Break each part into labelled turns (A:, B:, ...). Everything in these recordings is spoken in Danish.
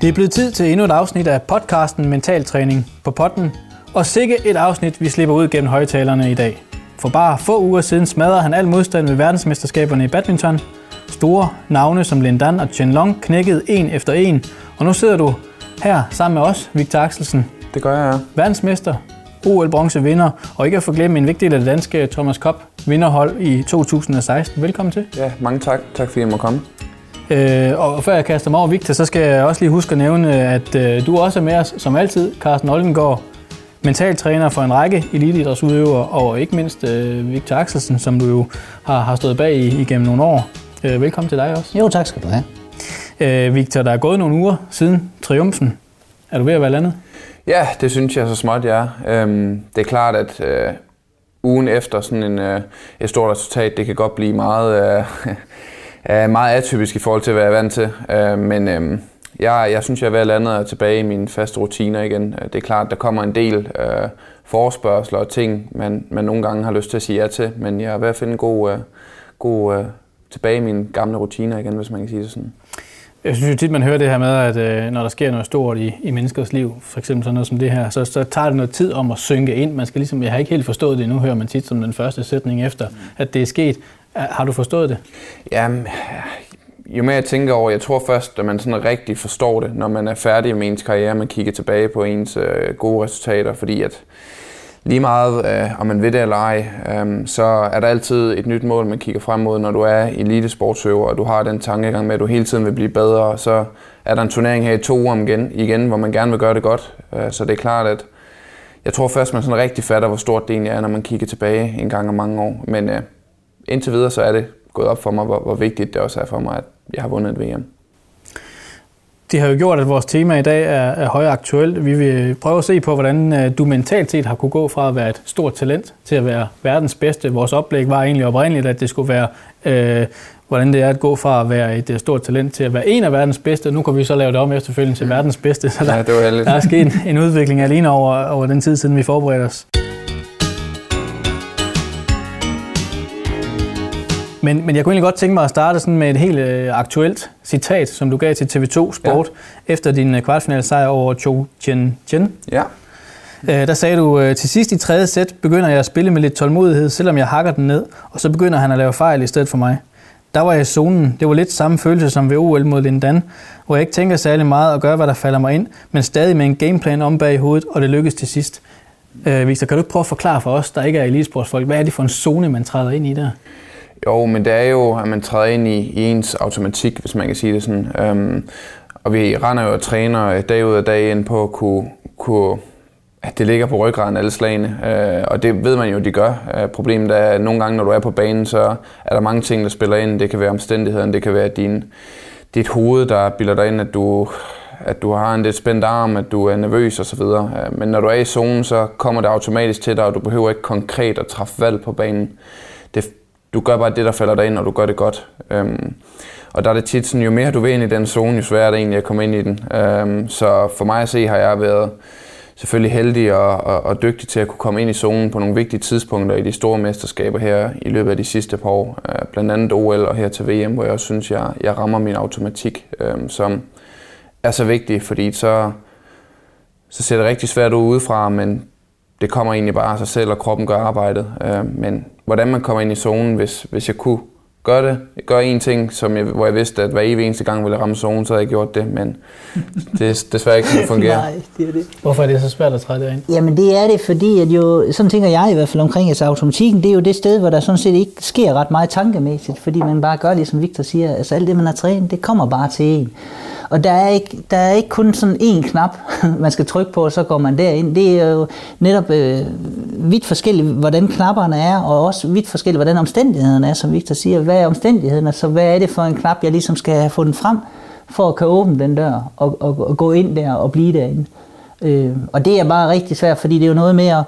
A: Det er blevet tid til endnu et afsnit af podcasten Mental Træning på potten, og sikke et afsnit, vi slipper ud gennem højtalerne i dag. For bare få uger siden smadrede han al modstand ved verdensmesterskaberne i badminton. Store navne som Lindan og Chen Long knækkede en efter en, og nu sidder du her sammen med os, Victor Axelsen.
B: Det gør jeg, ja.
A: Verdensmester, OL-bronze vinder, og ikke at forglemme en vigtig del af det danske Thomas Cup vinderhold i 2016. Velkommen til.
B: Ja, mange tak. Tak fordi jeg må komme.
A: Øh, og før jeg kaster mig over Victor, så skal jeg også lige huske at nævne, at øh, du også er med os, som altid, Carsten Oldengård, mentaltræner for en række eliteidrætsudøvere, og ikke mindst øh, Victor Axelsen, som du jo har, har stået bag i, igennem nogle år. Øh, velkommen til dig også.
C: Jo, tak skal du have.
A: Øh, Victor, der er gået nogle uger siden triumfen. Er du ved at være landet?
B: Ja, det synes jeg så småt, jeg er. Øhm, det er klart, at øh, ugen efter sådan en, øh, et stort resultat, det kan godt blive meget, øh, øh, meget atypisk i forhold til, hvad jeg er vant til. Øh, men øh, jeg, jeg synes, jeg er ved at lande og tilbage i mine faste rutiner igen. Øh, det er klart, der kommer en del øh, forespørgseler og ting, man, man nogle gange har lyst til at sige ja til, men jeg er ved at finde god, øh, god øh, tilbage i mine gamle rutiner igen, hvis man kan sige det sådan.
A: Jeg synes jo tit, man hører det her med, at øh, når der sker noget stort i, i menneskers liv, for eksempel sådan noget som det her, så, så tager det noget tid om at synke ind. Man skal ligesom, jeg har ikke helt forstået det, nu hører man tit som den første sætning efter, at det er sket. Har du forstået det?
B: Jamen, jo mere jeg tænker over, jeg tror først, at man sådan rigtig forstår det, når man er færdig med ens karriere, man kigger tilbage på ens øh, gode resultater, fordi at lige meget, øh, om man ved det eller ej, øh, så er der altid et nyt mål, man kigger frem mod, når du er elitesportsøver, og du har den tankegang med, at du hele tiden vil blive bedre, så er der en turnering her i to uger igen, igen hvor man gerne vil gøre det godt. Øh, så det er klart, at jeg tror først, man sådan rigtig fatter, hvor stort det egentlig er, når man kigger tilbage en gang om mange år. Men øh, indtil videre, så er det gået op for mig, hvor, hvor vigtigt det også er for mig, at jeg har vundet et VM.
A: Det har jo gjort, at vores tema i dag er, er højaktuelt. Vi vil prøve at se på, hvordan øh, du mentalt set har kunne gå fra at være et stort talent til at være verdens bedste. Vores oplæg var egentlig oprindeligt, at det skulle være, øh, hvordan det er at gå fra at være et øh, stort talent til at være en af verdens bedste. Nu kan vi så lave det om efterfølgende til verdens bedste.
B: Så der, ja, det var
A: der er sket en, en udvikling alene over, over den tid, siden vi forberedte os. Men, men jeg kunne egentlig godt tænke mig at starte sådan med et helt øh, aktuelt citat, som du gav til TV2 Sport ja. efter din øh, kvartfinale sejr over Cho Chen Chen.
B: Ja.
A: Øh, der sagde du, øh, til sidst i tredje sæt begynder jeg at spille med lidt tålmodighed, selvom jeg hakker den ned, og så begynder han at lave fejl i stedet for mig. Der var jeg i zonen. Det var lidt samme følelse som ved OL mod Lindan, hvor jeg ikke tænker særlig meget og gør, hvad der falder mig ind, men stadig med en gameplan om bag i hovedet, og det lykkes til sidst. Øh, Victor, kan du ikke prøve at forklare for os, der ikke er elitesportsfolk, hvad er det for en zone, man træder ind i der?
B: Jo, men det er jo, at man træder ind i, i ens automatik, hvis man kan sige det sådan. Øhm, og vi render jo og træner dag ud og dag ind på at kunne, kunne at det ligger på ryggraden alle slagene, øh, og det ved man jo, de gør. Øh, problemet er, at nogle gange, når du er på banen, så er der mange ting, der spiller ind. Det kan være omstændighederne, det kan være din, dit hoved, der bilder dig ind, at du, at du har en lidt spændt arm, at du er nervøs osv. Øh, men når du er i zonen, så kommer det automatisk til dig, og du behøver ikke konkret at træffe valg på banen. Du gør bare det, der falder dig ind, og du gør det godt. Øhm, og der er det tit sådan, jo mere du vil ind i den zone, jo sværere er det egentlig at komme ind i den. Øhm, så for mig at se, har jeg været selvfølgelig heldig og, og, og dygtig til at kunne komme ind i zonen på nogle vigtige tidspunkter i de store mesterskaber her i løbet af de sidste par år. Øh, blandt andet OL og her til VM, hvor jeg også synes, jeg, jeg rammer min automatik, øhm, som er så vigtig, fordi så, så ser det rigtig svært ud udefra, men det kommer egentlig bare af sig selv, og kroppen gør arbejdet. Øh, men hvordan man kommer ind i zonen, hvis, hvis jeg kunne gøre det, gøre en ting, som jeg, hvor jeg vidste, at hver evig eneste gang ville jeg ramme zonen, så havde jeg gjort det, men det er desværre ikke sådan, det fungerer.
C: Nej, det er det.
A: Hvorfor er det så svært at træde derind?
C: Jamen det er det, fordi at jo, sådan tænker jeg i hvert fald omkring, altså automatikken, det er jo det sted, hvor der sådan set ikke sker ret meget tankemæssigt, fordi man bare gør det, som Victor siger, altså alt det, man har trænet, det kommer bare til en. Og der er ikke, der er ikke kun sådan én knap, man skal trykke på, og så går man derind. Det er jo netop øh, vidt forskelligt, hvordan knapperne er, og også vidt forskelligt, hvordan omstændighederne er, som Victor siger. Hvad er omstændighederne? Så hvad er det for en knap, jeg ligesom skal have fundet frem, for at kunne åbne den dør, og, og, og gå ind der og blive derinde. Øh, og det er bare rigtig svært, fordi det er jo noget med at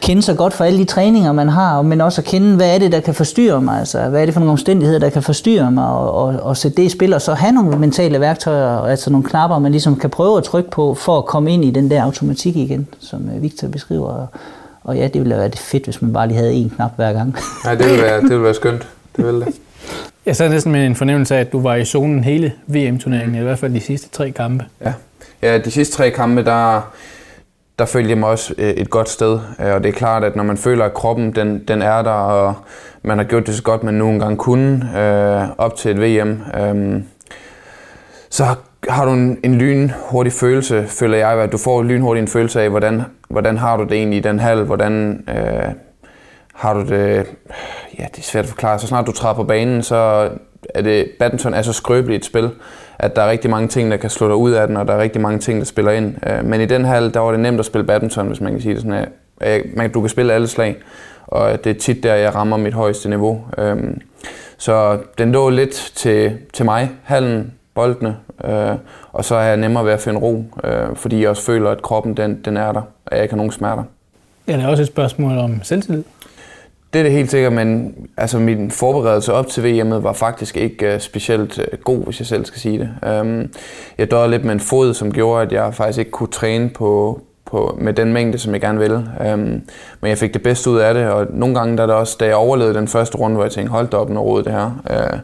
C: kende sig godt for alle de træninger, man har, men også at kende, hvad er det, der kan forstyrre mig, altså hvad er det for nogle omstændigheder, der kan forstyrre mig, og, og, og sætte det i spil, og så have nogle mentale værktøjer, altså nogle knapper, man ligesom kan prøve at trykke på, for at komme ind i den der automatik igen, som øh, Victor beskriver. Og, og ja, det ville være det fedt, hvis man bare lige havde én knap hver gang.
B: Nej, det ville være, det ville være skønt. Det ville det.
A: Jeg sad næsten med en fornemmelse af, at du var i zonen hele VM-turneringen, i hvert fald de sidste tre kampe.
B: Ja, ja de sidste tre kampe, der, der følte jeg mig også øh, et godt sted. Øh, og det er klart, at når man føler, at kroppen den, den er der, og man har gjort det så godt, man nogle gange kunne øh, op til et VM, øh, så har du en, en lynhurtig følelse, føler jeg, at du får lynhurtigt en følelse af, hvordan, hvordan har du det egentlig i den hal, hvordan øh, har du det, ja det er svært at forklare, så snart du træder på banen, så er det, badminton er så skrøbeligt et spil, at der er rigtig mange ting, der kan slå dig ud af den, og der er rigtig mange ting, der spiller ind. Øh, men i den hal, der var det nemt at spille badminton, hvis man kan sige det sådan, øh, øh, at du kan spille alle slag, og det er tit der, jeg rammer mit højeste niveau. Øh, så den lå lidt til, til mig, hallen, boldene, øh, og så er jeg nemmere ved at finde ro, øh, fordi jeg også føler, at kroppen den, den er der, og jeg ikke har nogen smerter.
A: Ja, det er også et spørgsmål om selvtillid.
B: Det er det helt sikkert, men altså, min forberedelse op til VM'et var faktisk ikke uh, specielt uh, god, hvis jeg selv skal sige det. Um, jeg døde lidt med en fod, som gjorde, at jeg faktisk ikke kunne træne på, på, med den mængde, som jeg gerne ville. Um, men jeg fik det bedste ud af det, og nogle gange, da, det også, da jeg overlevede den første runde, hvor jeg tænkte, hold da op, når det her, uh,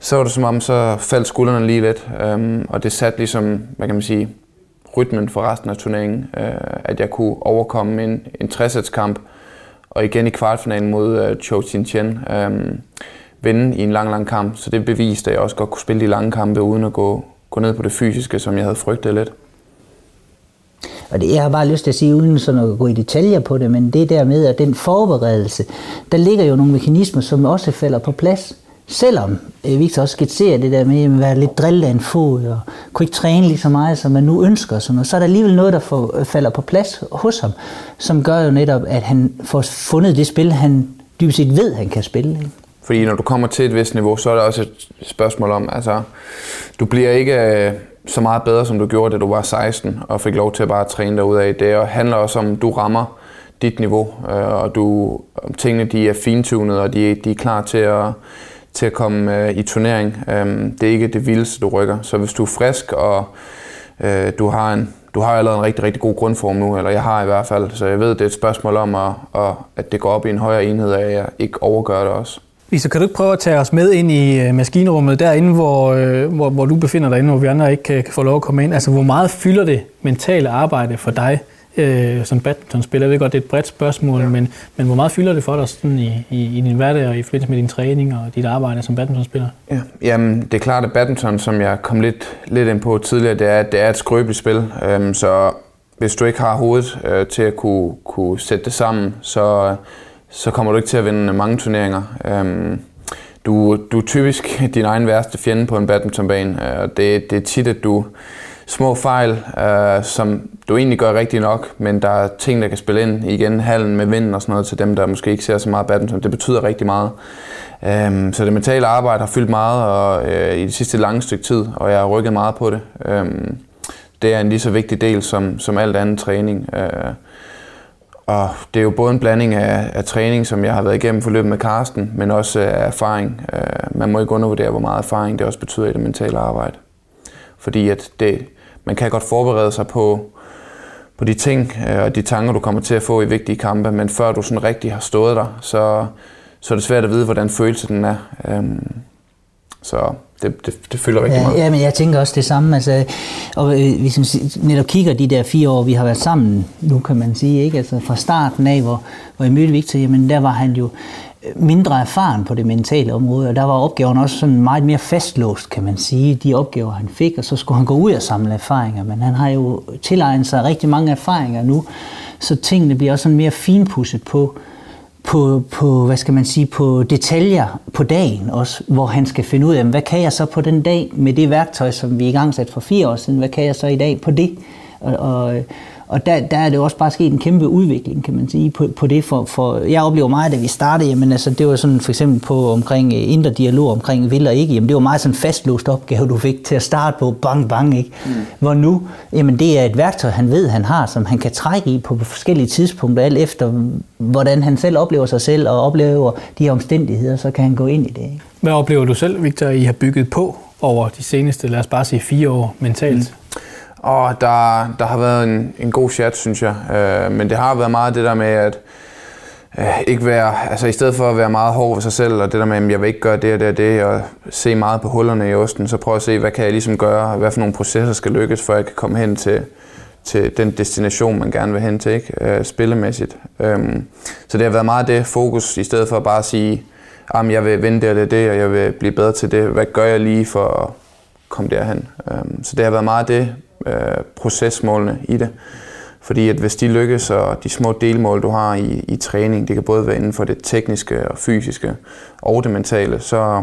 B: så var det som om, så faldt skuldrene lige lidt, um, og det satte ligesom, hvad kan man sige, rytmen for resten af turneringen, uh, at jeg kunne overkomme en, en 60 kamp og igen i kvartfinalen mod øh, Cho Chin Chen øh, vinde i en lang, lang kamp. Så det beviste, at jeg også godt kunne spille de lange kampe uden at gå, gå ned på det fysiske, som jeg havde frygtet lidt.
C: Og det, jeg har bare lyst til at sige, uden sådan at gå i detaljer på det, men det der med, at den forberedelse, der ligger jo nogle mekanismer, som også falder på plads. Selvom øh, Victor også skitserer det der med at være lidt drillet af en fod, og kunne ikke træne lige så meget, som man nu ønsker, sådan noget, så er der alligevel noget, der får, øh, falder på plads hos ham, som gør jo netop, at han får fundet det spil, han dybest set ved, han kan spille. Ikke?
B: Fordi når du kommer til et vist niveau, så er der også et spørgsmål om, altså, du bliver ikke øh, så meget bedre, som du gjorde, da du var 16, og fik lov til at bare træne dig af. Det handler også om, du rammer dit niveau, øh, og du, øh, tingene de er fintunet, og de, de er klar til at til at komme øh, i turnering. Øhm, det er ikke det vildeste, du rykker. Så hvis du er frisk, og øh, du har en du har allerede en rigtig, rigtig god grundform nu, eller jeg har i hvert fald, så jeg ved, det er et spørgsmål om, at, at, at det går op i en højere enhed, at jeg ikke overgør det også.
A: Lisa, kan du ikke prøve at tage os med ind i øh, maskinrummet, derinde, hvor, øh, hvor, hvor du befinder dig inde, hvor vi andre ikke kan, kan få lov at komme ind? Altså, hvor meget fylder det mentale arbejde for dig øh, som badmintonspiller? Jeg ved godt, det er et bredt spørgsmål, ja. men, men hvor meget fylder det for dig sådan i, i, i din hverdag og i forbindelse med din træning og dit arbejde som badmintonspiller?
B: Ja. Jamen, det er klart, at badminton, som jeg kom lidt, lidt ind på tidligere, det er, det er et skrøbeligt spil. Øhm, så hvis du ikke har hovedet øh, til at kunne, kunne sætte det sammen, så, så kommer du ikke til at vinde mange turneringer. Øhm, du, du er typisk din egen værste fjende på en badmintonbane, og det, det er tit, at du små fejl, øh, som du egentlig gør rigtigt nok, men der er ting, der kan spille ind igen, hallen med vinden og sådan noget til dem, der måske ikke ser så meget badminton. Det betyder rigtig meget. Um, så det mentale arbejde har fyldt meget og, øh, i det sidste lange stykke tid, og jeg har rykket meget på det. Um, det er en lige så vigtig del som, som alt andet træning. Øh, og det er jo både en blanding af, af træning, som jeg har været igennem forløbet med Karsten, men også af erfaring. Øh, man må ikke undervurdere, hvor meget erfaring det også betyder i det mentale arbejde. Fordi at det, man kan godt forberede sig på, på de ting øh, og de tanker, du kommer til at få i vigtige kampe, men før du sådan rigtig har stået der, så, så er det svært at vide, hvordan følelsen den er. Øhm, så det, det, det føler rigtig
C: ja,
B: meget.
C: Ja, men jeg tænker også det samme. Altså, og øh, hvis man netop kigger de der fire år, vi har været sammen nu, kan man sige, ikke? Altså, fra starten af, hvor, hvor jeg mødte Victor, jamen der var han jo mindre erfaren på det mentale område, og der var opgaverne også sådan meget mere fastlåst, kan man sige, de opgaver, han fik, og så skulle han gå ud og samle erfaringer, men han har jo tilegnet sig rigtig mange erfaringer nu, så tingene bliver også sådan mere finpudset på, på, på, hvad skal man sige, på detaljer på dagen også, hvor han skal finde ud af, hvad kan jeg så på den dag med det værktøj, som vi i gang sat for fire år siden, hvad kan jeg så i dag på det? Og, og, og der, der er det også bare sket en kæmpe udvikling, kan man sige, på, på det. For, for jeg oplever meget, da vi startede, jamen altså, det var sådan for eksempel på omkring øh, indre dialog omkring vil og ikke, jamen det var meget sådan fastlåst opgave, du fik til at starte på, bang, bang, ikke? Mm. Hvor nu, jamen det er et værktøj, han ved, han har, som han kan trække i på forskellige tidspunkter, alt efter hvordan han selv oplever sig selv og oplever de her omstændigheder, så kan han gå ind i det. Ikke?
A: Hvad oplever du selv, Victor, I har bygget på over de seneste, lad os bare sige, fire år mentalt? Mm.
B: Og der, der har været en, en god chat, synes jeg. Øh, men det har været meget det der med, at øh, ikke være, altså i stedet for at være meget hård ved sig selv, og det der med, at jeg vil ikke gøre det og det og det, og se meget på hullerne i osten, så prøv at se, hvad kan jeg ligesom gøre, hvad for nogle processer skal lykkes, for at jeg kan komme hen til, til den destination, man gerne vil hen til, ikke? Øh, spillemæssigt. Øhm, så det har været meget det fokus, i stedet for bare at sige, at jeg vil vinde det og det, det og jeg vil blive bedre til det. Hvad gør jeg lige for at komme derhen? Øhm, så det har været meget det, øh, procesmålene i det. Fordi at hvis de lykkes, og de små delmål, du har i, i træning, det kan både være inden for det tekniske og fysiske og det mentale, så,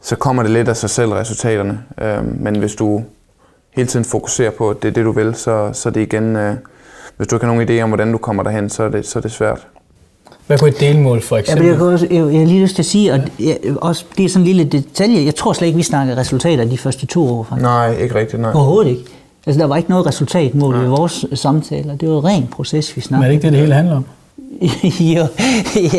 B: så kommer det lidt af sig selv resultaterne. Øhm, men hvis du hele tiden fokuserer på, at det er det, du vil, så, så er det igen... Øh, hvis du ikke har nogen idé om, hvordan du kommer derhen, så er det, så er det svært.
A: Hvad kunne et delmål for eksempel?
C: Ja, jeg, også, jeg, jeg har lige lyst til at sige, og jeg, også, det er sådan en lille detalje, jeg tror slet ikke, vi snakker resultater de første to år. Faktisk.
B: Nej, ikke rigtigt, nej.
C: Overhovedet ikke. Altså, der var ikke noget resultatmål i vores samtaler. Det var ren proces, vi snakkede.
A: Men er det ikke det, det hele handler om?
C: jo,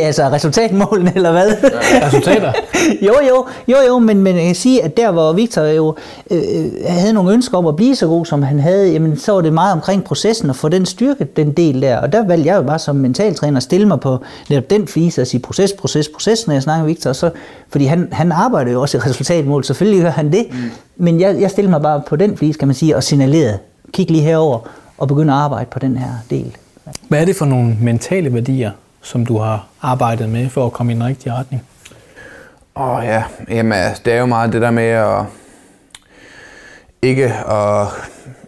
C: altså resultatmålene, eller hvad?
A: Ja, resultater?
C: jo, jo, jo, jo, men, men jeg kan sige, at der hvor Victor jo øh, havde nogle ønsker om at blive så god, som han havde, jamen så var det meget omkring processen og få den styrket, den del der. Og der valgte jeg jo bare som mentaltræner at stille mig på netop den flise og sige proces, proces, proces, når jeg snakker med Victor. Så, fordi han, han arbejder jo også i resultatmål, selvfølgelig gør han det. Mm. Men jeg, jeg stillede mig bare på den flise, kan man sige, og signalerede, kig lige herover og begynd at arbejde på den her del.
A: Hvad er det for nogle mentale værdier, som du har arbejdet med for at komme i den rigtige retning?
B: Åh oh, ja, Jamen, altså, det er jo meget det der med at ikke at,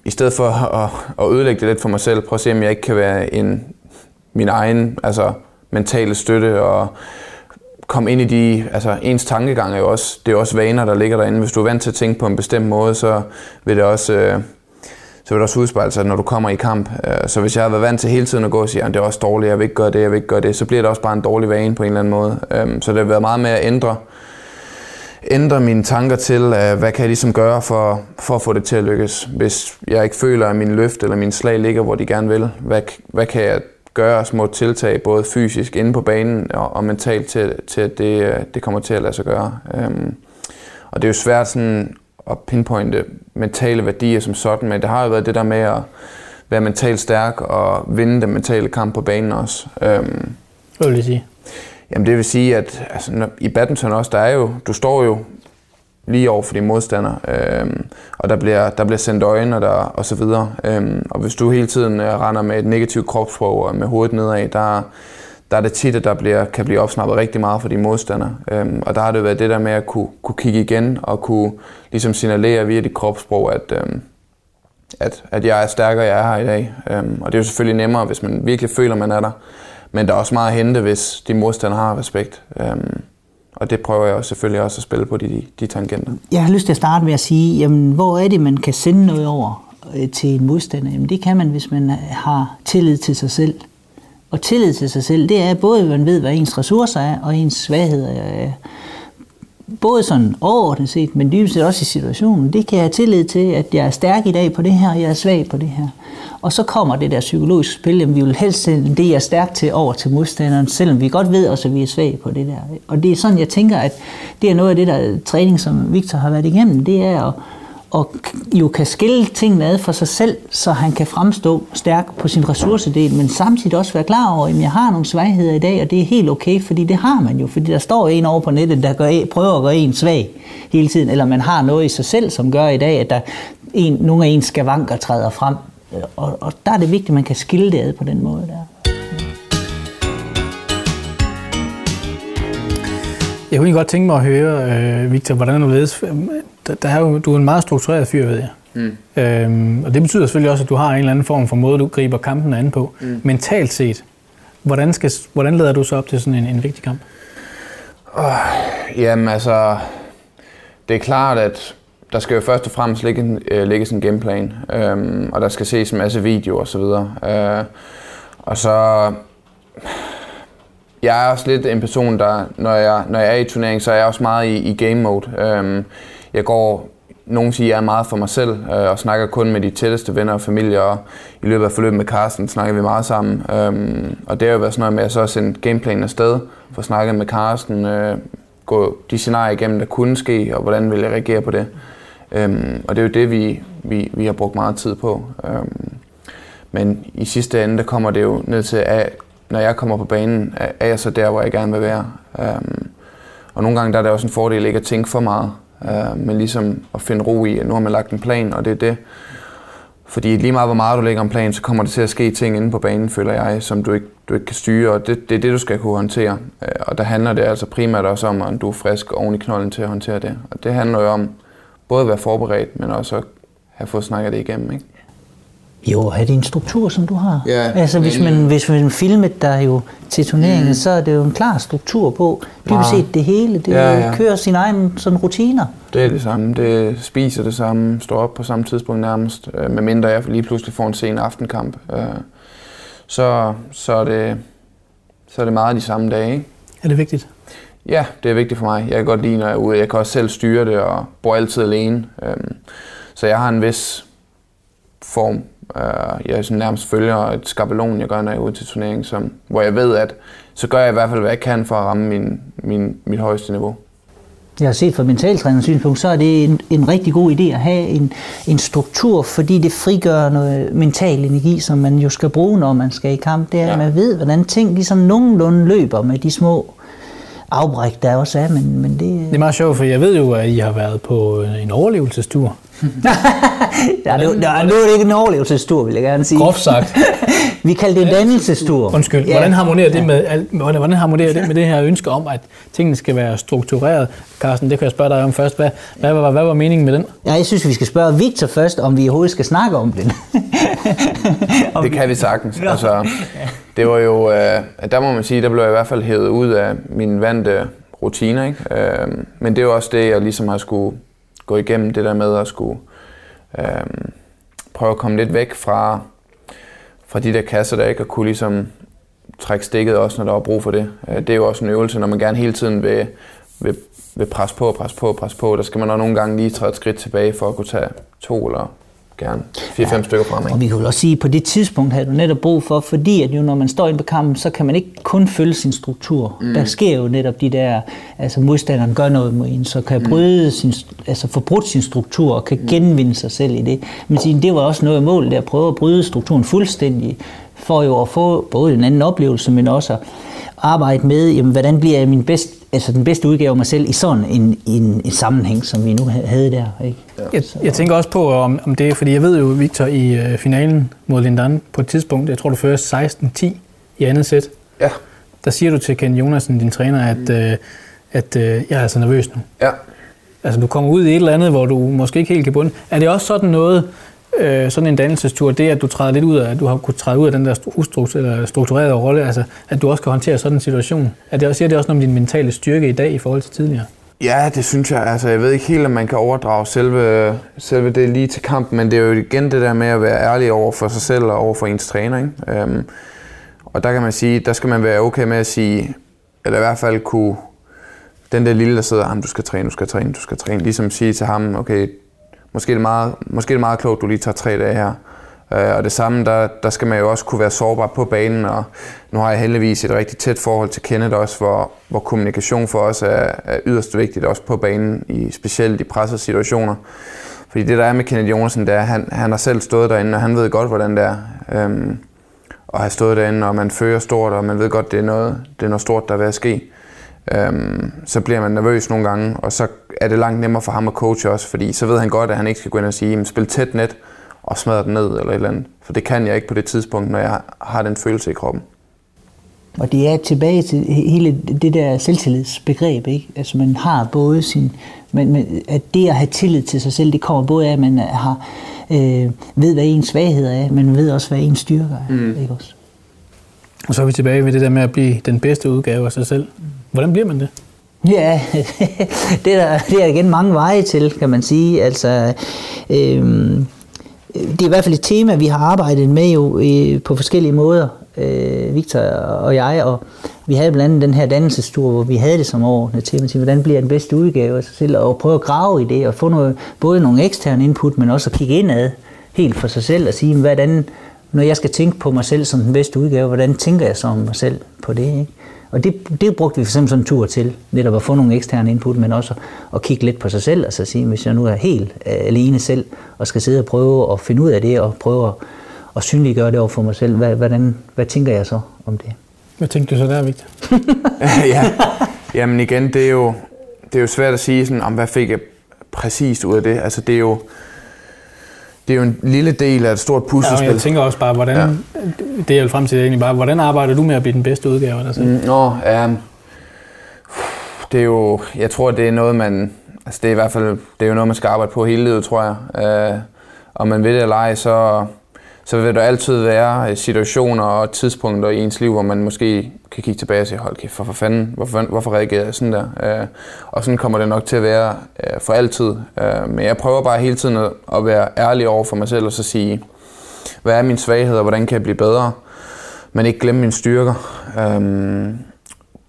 B: i stedet for at, at ødelægge det lidt for mig selv, prøve at se, om jeg ikke kan være en, min egen altså, mentale støtte og komme ind i de, altså ens tankegang er jo også, det er også vaner, der ligger derinde. Hvis du er vant til at tænke på en bestemt måde, så vil det også, øh, så vil det også udspejle sig, når du kommer i kamp. Øh, så hvis jeg har været vant til hele tiden at gå og sige, at det er også dårligt, jeg vil ikke gøre det, jeg vil ikke gøre det, så bliver det også bare en dårlig vane på en eller anden måde. Øhm, så det har været meget med at ændre, ændre mine tanker til, øh, hvad kan jeg ligesom gøre for, for at få det til at lykkes. Hvis jeg ikke føler, at min løft eller min slag ligger, hvor de gerne vil, hvad, hvad kan jeg gøre små tiltag, både fysisk inde på banen og, og mentalt, til, til at det, øh, det kommer til at lade sig gøre. Øhm, og det er jo svært sådan at pinpointe mentale værdier som sådan, men det har jo været det der med at være mentalt stærk og vinde den mentale kamp på banen også. Øhm,
A: Hvad vil det sige?
B: Jamen det vil sige, at altså, når, i badminton også, der er jo, du står jo lige over for dine modstandere, øhm, og der bliver, der bliver sendt øjne og, der, og så videre. Øhm, og hvis du hele tiden øh, render med et negativt kropssprog og med hovedet nedad, der, der er det tit, at der bliver, kan blive opsnappet rigtig meget for de modstandere. Øhm, og der har det været det der med at kunne, kunne kigge igen og kunne ligesom signalere via dit kropssprog, at, øhm, at, at jeg er stærkere, jeg er her i dag. Øhm, og det er jo selvfølgelig nemmere, hvis man virkelig føler, man er der. Men der er også meget at hente, hvis de modstandere har respekt. Øhm, og det prøver jeg også selvfølgelig også at spille på de, de tangenter.
C: Jeg har lyst til at starte med at sige, jamen, hvor er det, man kan sende noget over øh, til en modstander? Jamen, det kan man, hvis man har tillid til sig selv. Og tillid til sig selv, det er både, at man ved, hvad ens ressourcer er, og ens svagheder er. Både sådan overordnet set, men dybest set også i situationen. Det kan jeg have tillid til, at jeg er stærk i dag på det her, og jeg er svag på det her. Og så kommer det der psykologiske spil, at vi vil helst sende det, jeg er stærk til, over til modstanderen, selvom vi godt ved også, at vi er svage på det der. Og det er sådan, jeg tænker, at det er noget af det der træning, som Victor har været igennem, det er at og jo kan skille tingene ad for sig selv, så han kan fremstå stærk på sin ressourcedel, men samtidig også være klar over, at jeg har nogle svagheder i dag, og det er helt okay, fordi det har man jo, fordi der står en over på nettet, der gør, prøver at gøre en svag hele tiden, eller man har noget i sig selv, som gør i dag, at der en, nogle af ens skavanker træder frem, og, og der er det vigtigt, at man kan skille det ad på den måde der.
A: Jeg kunne godt tænke mig at høre, øh, Victor, hvordan du ledes der, der er jo, du er en meget struktureret fyr, ved jeg. Mm. Øhm, og det betyder selvfølgelig også, at du har en eller anden form for måde, du griber kampen an på. Mm. Mentalt set, hvordan, skal, hvordan leder du så op til sådan en, en vigtig kamp?
B: Oh, jamen altså, det er klart, at der skal jo først og fremmest ligge, uh, ligge sådan en gameplan, øhm, og der skal ses en masse video og så videre. Uh, og så, jeg er også lidt en person, der, når jeg, når jeg er i turnering, så er jeg også meget i, i game mode. Øhm, jeg går, nogen siger, jeg er meget for mig selv, øh, og snakker kun med de tætteste venner og familie, og i løbet af forløbet med Carsten snakker vi meget sammen. Øh, og det har jo været sådan noget med at så sende gameplanen afsted, for snakket med Carsten, øh, gå de scenarier igennem, der kunne ske, og hvordan vil jeg reagere på det. Øhm, og det er jo det, vi, vi, vi har brugt meget tid på. Øhm, men i sidste ende, der kommer det jo ned til, at når jeg kommer på banen, er, er jeg så der, hvor jeg gerne vil være. Um, og nogle gange der er det også en fordel ikke at tænke for meget, Øh, men ligesom at finde ro i, at nu har man lagt en plan, og det er det. Fordi lige meget hvor meget du lægger en plan, så kommer det til at ske ting inde på banen, føler jeg, som du ikke, du ikke kan styre, og det, det er det, du skal kunne håndtere. Øh, og der handler det altså primært også om, at du er frisk oven i knolden til at håndtere det. Og det handler jo om både at være forberedt, men også at have fået snakket det igennem. Ikke?
C: Jo, have det en struktur, som du har.
B: Ja,
C: altså, hvis man, hvis man filmet der jo til turneringen, mm. så er det jo en klar struktur på. Dybest set det hele. Det ja, ja. kører sine egne sådan, rutiner.
B: Det er det samme. Det spiser det samme. Står op på samme tidspunkt nærmest. Øh, medmindre jeg lige pludselig får en sen aftenkamp. Øh, så, så, er det, så er det meget de samme dage. Ikke?
A: Er det vigtigt?
B: Ja, det er vigtigt for mig. Jeg kan godt lide, når jeg er ude. Jeg kan også selv styre det og bor altid alene. Øhm, så jeg har en vis form jeg sådan nærmest følger et skabelon, jeg gør, når jeg er ude til turneringen, som, hvor jeg ved, at så gør jeg i hvert fald, hvad jeg kan for at ramme min, min, mit højeste niveau.
C: Jeg har set fra mentaltrænerens synspunkt, så er det en, en rigtig god idé at have en, en struktur, fordi det frigør noget mental energi, som man jo skal bruge, når man skal i kamp. Det er, ja. at man ved, hvordan ting ligesom nogenlunde løber med de små afbræk, der også er. Men, men det,
A: det er meget sjovt, for jeg ved jo, at I har været på en overlevelsestur.
C: Ja, det, det, nu er det ikke en overlevelsestur, vil jeg gerne sige.
A: Groft sagt.
C: Vi kalder det en dannelsestur.
A: Undskyld, ja. hvordan harmonerer det med alt, hvordan, hvordan harmonerer det med det her ønske om, at tingene skal være struktureret? Carsten, det kan jeg spørge dig om først. Hvad, hvad, hvad, hvad var meningen med den?
C: Ja, jeg synes, vi skal spørge Victor først, om vi overhovedet skal snakke om den.
B: det kan vi sagtens. Altså, det var jo, øh, der må man sige, der blev jeg i hvert fald hævet ud af mine vante rutiner. Ikke? Øh, men det er jo også det, jeg ligesom har skulle gå igennem, det der med at skulle øh, prøve at komme lidt væk fra, fra de der kasser, der ikke, og kunne ligesom trække stikket også, når der var brug for det. Øh, det er jo også en øvelse, når man gerne hele tiden vil, vil, vil presse på, presse på, presse på. Der skal man også nogle gange lige træde et skridt tilbage for at kunne tage to eller gerne 4-5 ja. stykker frem. Ikke?
C: Og vi kan jo også sige, at på det tidspunkt havde du netop brug for, fordi at jo, når man står inde på kampen, så kan man ikke kun følge sin struktur. Mm. Der sker jo netop de der, altså modstanderen gør noget mod en, så kan mm. bryde sin, altså forbrudt sin struktur og kan mm. genvinde sig selv i det. Men det var også noget mål, der at prøve at bryde strukturen fuldstændig, for jo at få både en anden oplevelse, men også at arbejde med, jamen, hvordan bliver jeg min bedst, altså den bedste udgave af mig selv i sådan en, en, en sammenhæng, som vi nu havde der. Ikke?
A: Ja. Jeg, jeg tænker også på, om, om det fordi jeg ved jo, Victor, i uh, finalen mod Lindan på et tidspunkt, jeg tror du fører 16-10 i andet sæt.
B: Ja.
A: Der siger du til Ken Jonasen, din træner, at, mm. uh, at uh, jeg er altså nervøs nu.
B: Ja.
A: Altså du kommer ud i et eller andet, hvor du måske ikke helt kan bunde. Er det også sådan noget, øh, sådan en dannelsestur, det at du træder lidt ud af, at du har kunnet træde ud af den der strukturerede rolle, altså at du også kan håndtere sådan en situation. Er det også, siger det også noget om din mentale styrke i dag i forhold til tidligere?
B: Ja, det synes jeg. Altså, jeg ved ikke helt, om man kan overdrage selve, selve det lige til kampen, men det er jo igen det der med at være ærlig over for sig selv og over for ens træner. Ikke? Øhm, og der kan man sige, der skal man være okay med at sige, eller i hvert fald kunne, den der lille, der sidder, ham, du skal træne, du skal træne, du skal træne, ligesom sige til ham, okay, måske er det meget, måske er det meget klogt, at du lige tager tre dage her. Øh, og det samme, der, der skal man jo også kunne være sårbar på banen, og nu har jeg heldigvis et rigtig tæt forhold til Kenneth også, hvor, hvor kommunikation for os er, er yderst vigtigt, også på banen, i, specielt i pressede situationer. Fordi det der er med Kenneth Jonasen, det er, at han, han har selv stået derinde, og han ved godt, hvordan det er. Øhm, og har stået derinde, og man fører stort, og man ved godt, det er noget, det er noget stort, der er ved at ske. Øhm, så bliver man nervøs nogle gange, og så er det langt nemmere for ham at coache også, fordi så ved han godt, at han ikke skal gå ind og sige, spil tæt net og smadre den ned eller et eller andet. For det kan jeg ikke på det tidspunkt, når jeg har den følelse i kroppen.
C: Og det er tilbage til hele det der selvtillidsbegreb, ikke? Altså man har både sin, men, men at det at have tillid til sig selv, det kommer både af, at man har, øh, ved, hvad ens svagheder er, men man ved også, hvad ens styrker er. Mm. Ikke også?
A: Og så er vi tilbage ved det der med at blive den bedste udgave af sig selv. Hvordan bliver man det?
C: Ja, det er, der, det er igen mange veje til, kan man sige. Altså, øhm, det er i hvert fald et tema, vi har arbejdet med jo øh, på forskellige måder, øh, Victor og jeg, og vi havde blandt andet den her dannelsestur, hvor vi havde det som overordnet tema til, hvordan bliver den bedste udgave af sig selv, og prøve at grave i det, og få noget, både nogle eksterne input, men også at kigge indad helt for sig selv, og sige, hvordan, når jeg skal tænke på mig selv som den bedste udgave, hvordan tænker jeg så om mig selv på det, ikke? Og det, det brugte vi for eksempel sådan en tur til, netop at få nogle eksterne input, men også at kigge lidt på sig selv, altså sige, hvis jeg nu er helt uh, alene selv, og skal sidde og prøve at finde ud af det, og prøve at, at synliggøre det over for mig selv, hvad, hvordan, hvad tænker jeg så om det?
A: Hvad tænkte du så der, Victor?
B: ja. Jamen igen, det er jo, det er jo svært at sige, sådan, om hvad fik jeg præcist ud af det. Altså det er jo, det er jo en lille del af et stort puslespil.
A: Ja, jeg tænker også bare, hvordan, ja. det jeg vil frem til er egentlig bare, hvordan arbejder du med at blive den bedste udgave af dig selv?
B: Mm, nå, ja, det er jo, jeg tror, det er noget, man, altså det er i hvert fald, det er jo noget, man skal arbejde på hele livet, tror jeg. Øh, om man ved det eller ej, så, så vil der altid være øh, situationer og tidspunkter i ens liv, hvor man måske kan kigge tilbage og sige, hold kæft, for, for fanden, hvorfor, hvorfor reagerer jeg sådan der? Øh, og sådan kommer det nok til at være øh, for altid. Øh, men jeg prøver bare hele tiden at, at være ærlig over for mig selv og så sige, hvad er min svaghed, og hvordan kan jeg blive bedre? Men ikke glemme mine styrker. Øh,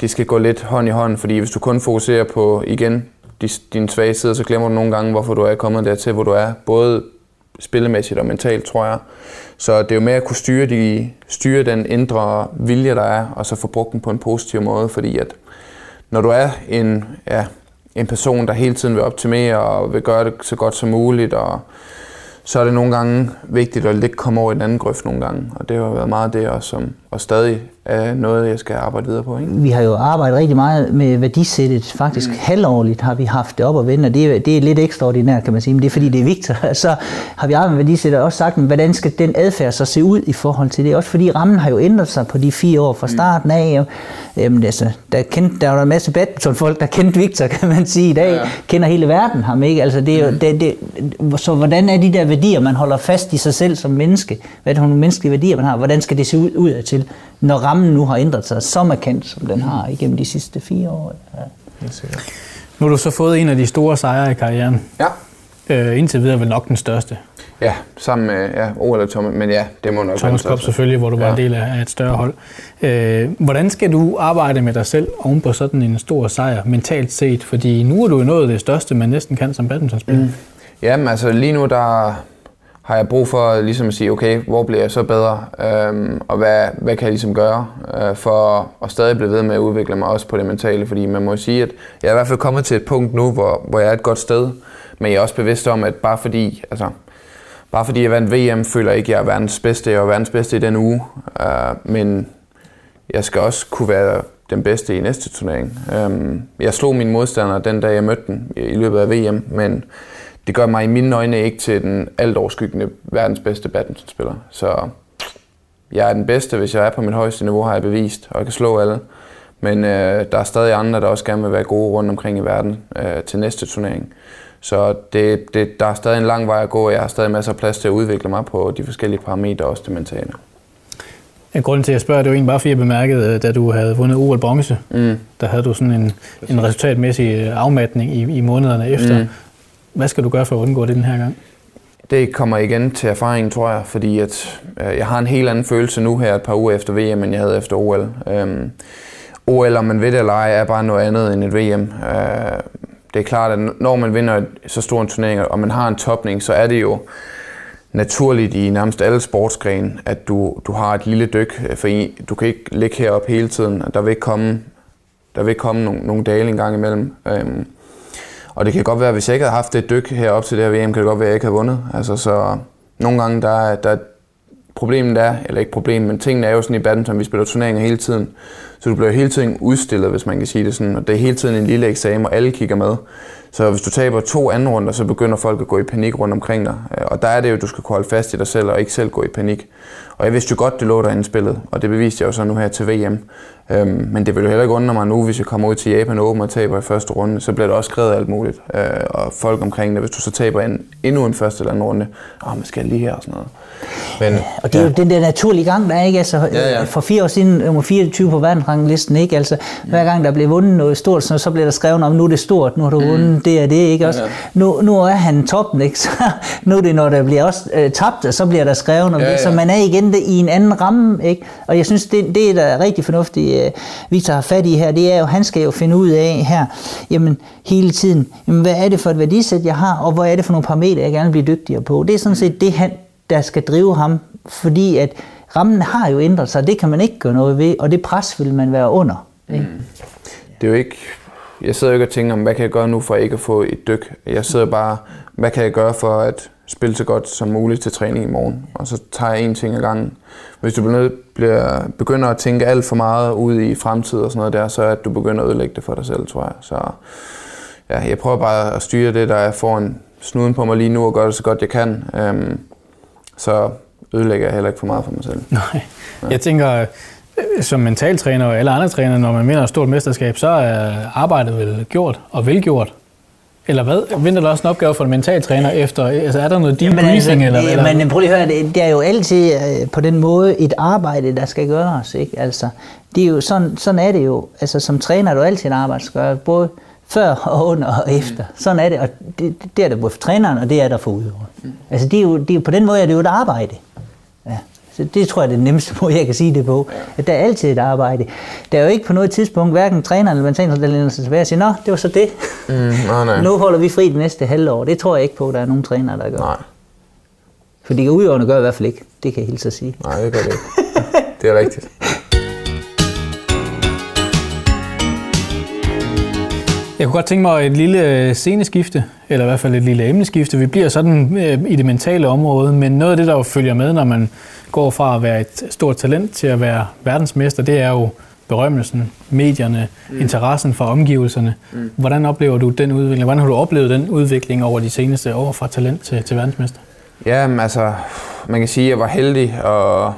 B: det skal gå lidt hånd i hånd, fordi hvis du kun fokuserer på, igen, dine svage sider, så glemmer du nogle gange, hvorfor du er kommet dertil, hvor du er. Både spillemæssigt og mentalt, tror jeg. Så det er jo med at kunne styre, de, styre den indre vilje, der er, og så få brugt den på en positiv måde, fordi at når du er en, ja, en person, der hele tiden vil optimere og vil gøre det så godt som muligt, og så er det nogle gange vigtigt at lidt komme over i den anden grøft nogle gange. Og det har været meget det, og, som, og stadig er noget, jeg skal arbejde videre på. Ikke?
C: Vi har jo arbejdet rigtig meget med værdisættet. Faktisk mm. halvårligt har vi haft det op og vende, og det er, det er lidt ekstraordinært, kan man sige, men det er fordi, det er Victor. Så har vi arbejdet med værdisættet og også sagt, hvordan skal den adfærd så se ud i forhold til det? Også fordi rammen har jo ændret sig på de fire år fra mm. starten af. Jamen, altså, der, kendte, der var en masse badmintonfolk, der kendte Victor, kan man sige i dag. Ja. Kender hele verden ham, ikke? Altså, det er jo, mm. det, det, så hvordan er de der værdier, man holder fast i sig selv som menneske? Hvad er det nogle menneskelige værdier, man har? Hvordan skal det se ud, ud til? når rammen nu har ændret sig så markant, som den har igennem de sidste fire år. Ja.
A: Nu har du så fået en af de store sejre i karrieren.
B: Ja.
A: Øh, indtil videre vel nok den største.
B: Ja, sammen med ja, O eller Thomas, men ja, det må nok
A: Thomas Cup selvfølgelig, hvor du ja. var en del af et større hold. Øh, hvordan skal du arbejde med dig selv oven på sådan en stor sejr, mentalt set? Fordi nu er du jo nået det største, man næsten kan som badmintonspiller. Mm.
B: Jamen altså lige nu, der, har jeg brug for ligesom at sige, okay, hvor bliver jeg så bedre, øhm, og hvad, hvad kan jeg ligesom gøre øh, for at stadig blive ved med at udvikle mig også på det mentale, fordi man må sige, at jeg er i hvert fald kommet til et punkt nu, hvor, hvor jeg er et godt sted, men jeg er også bevidst om, at bare fordi, altså, bare fordi jeg vandt VM, føler jeg ikke, at jeg er verdens bedste, jeg er verdens bedste i den uge, øh, men jeg skal også kunne være den bedste i næste turnering. Øhm, jeg slog min modstander den dag, jeg mødte den i løbet af VM, men det gør mig i mine øjne ikke til den alt overskyggende verdens bedste badmintonspiller. Så jeg er den bedste, hvis jeg er på mit højeste niveau, har jeg bevist, og jeg kan slå alle. Men øh, der er stadig andre, der også gerne vil være gode rundt omkring i verden øh, til næste turnering. Så det, det, der er stadig en lang vej at gå, og jeg har stadig masser af plads til at udvikle mig på de forskellige parametre, også det mentale.
A: En grund til, at jeg spørger, det var egentlig bare, fordi jeg bemærkede, da du havde vundet OL bronze, mm. der havde du sådan en, en resultatmæssig afmatning i, i månederne efter. Mm. Hvad skal du gøre for at undgå det den her gang?
B: Det kommer igen til erfaringen, tror jeg, fordi at, øh, jeg har en helt anden følelse nu her et par uger efter VM, end jeg havde efter OL. Øhm, OL, om man ved det eller ej, er bare noget andet end et VM. Øh, det er klart, at når man vinder så stor en turnering, og man har en topning, så er det jo naturligt i nærmest alle sportsgrene, at du, du har et lille dyk, øh, for I, du kan ikke ligge heroppe hele tiden, der vil komme, der vil komme nogle, nogle dage en gang imellem. Øhm, og det kan godt være, at hvis jeg ikke havde haft det dyk herop til det her VM, kan det godt være, at jeg ikke havde vundet. Altså, så nogle gange, der, der problemet er, eller ikke problemet, men tingene er jo sådan i badminton, vi spiller turneringer hele tiden. Så du bliver hele tiden udstillet, hvis man kan sige det sådan. Og det er hele tiden en lille eksamen, og alle kigger med. Så hvis du taber to anden runder, så begynder folk at gå i panik rundt omkring dig. Og der er det jo, du skal kunne holde fast i dig selv, og ikke selv gå i panik. Og jeg vidste jo godt, det lå der spillet, og det beviste jeg jo så nu her til VM. Øhm, men det vil jo heller ikke undre mig nu, hvis jeg kommer ud til Japan Open og taber i første runde, så bliver det også skrevet alt muligt. Øh, og folk omkring det, hvis du så taber en, endnu en første eller anden runde, åh, man skal lige her og sådan noget.
C: Men, og det er ja. jo den der naturlige gang, der er, ikke? Altså, ja, ja. For fire år siden, nummer 24 på verdensranglisten, ikke? Altså, hver gang der blev vundet noget stort, så, så bliver der skrevet om, nu er det stort, nu har du mm. vundet det og det, ikke? Også, ja, ja. Nu, nu er han toppen, ikke? Så, nu er det, når der bliver også øh, tabt, så bliver der skrevet om ja, det, så man er igen det, i en anden ramme, ikke? Og jeg synes, det, det der er rigtig fornuftigt, øh, Victor har fat i her, det er jo, han skal jo finde ud af her, jamen hele tiden, jamen, hvad er det for et værdisæt, jeg har, og hvad er det for nogle parametre, jeg gerne vil blive dygtigere på. Det er sådan set det, han, der skal drive ham, fordi at rammen har jo ændret sig, det kan man ikke gøre noget ved, og det pres vil man være under. Ikke? Mm.
B: Det er jo ikke, jeg sidder jo ikke og tænker, hvad kan jeg gøre nu for ikke at få et dyk? Jeg sidder bare, hvad kan jeg gøre for at spille så godt som muligt til træning i morgen, og så tager jeg en ting ad gangen. Hvis du bliver, bliver, begynder at tænke alt for meget ud i fremtid og sådan noget der, så er at du begynder at ødelægge det for dig selv, tror jeg. Så ja, jeg prøver bare at styre det, der er foran snuden på mig lige nu, og gøre det så godt jeg kan. Øhm, så ødelægger jeg heller ikke for meget for mig selv.
A: Nej. Ja. Jeg tænker, øh, som mentaltræner og alle andre trænere, når man vinder et stort mesterskab, så er arbejdet vel gjort og velgjort. Eller hvad? Vinder der også en opgave for en mentaltræner efter? Altså er der noget deep
C: Jamen, altså,
A: eller, eller?
C: Men prøv lige at høre, det, det er jo altid øh, på den måde et arbejde, der skal gøres. Ikke? Altså, det er jo sådan, sådan er det jo. Altså, som træner er du altid et arbejde, skal gøre, både før og under og efter. Sådan er det, og det, det er der både for træneren, og det er der for udøveren. Altså, det er jo, det er jo, på den måde er det jo et arbejde. Så det tror jeg er det nemmeste måde, jeg kan sige det på. At der er altid et arbejde. Der er jo ikke på noget tidspunkt, hverken træneren eller mentaltræner, der lænder sig tilbage og siger, nå, det var så det.
B: Mm, nej, nej.
C: Nu holder vi fri det næste halvår. Det tror jeg ikke på, at der er nogen trænere, der gør.
B: Nej,
C: For de udøverne gør i hvert fald ikke. Det kan jeg hilse at sige.
B: nej, det gør det ikke. det er rigtigt.
A: Jeg kunne godt tænke mig et lille øh, sceneskifte, eller i hvert fald et lille emneskifte. Vi bliver sådan øh, i det mentale område, men noget af det, der jo følger med, når man går fra at være et stort talent til at være verdensmester, det er jo berømmelsen, medierne, mm. interessen for omgivelserne. Mm. Hvordan oplever du den udvikling? Hvordan har du oplevet den udvikling over de seneste år fra talent til, til verdensmester?
B: Ja, men altså, man kan sige, at jeg var heldig og,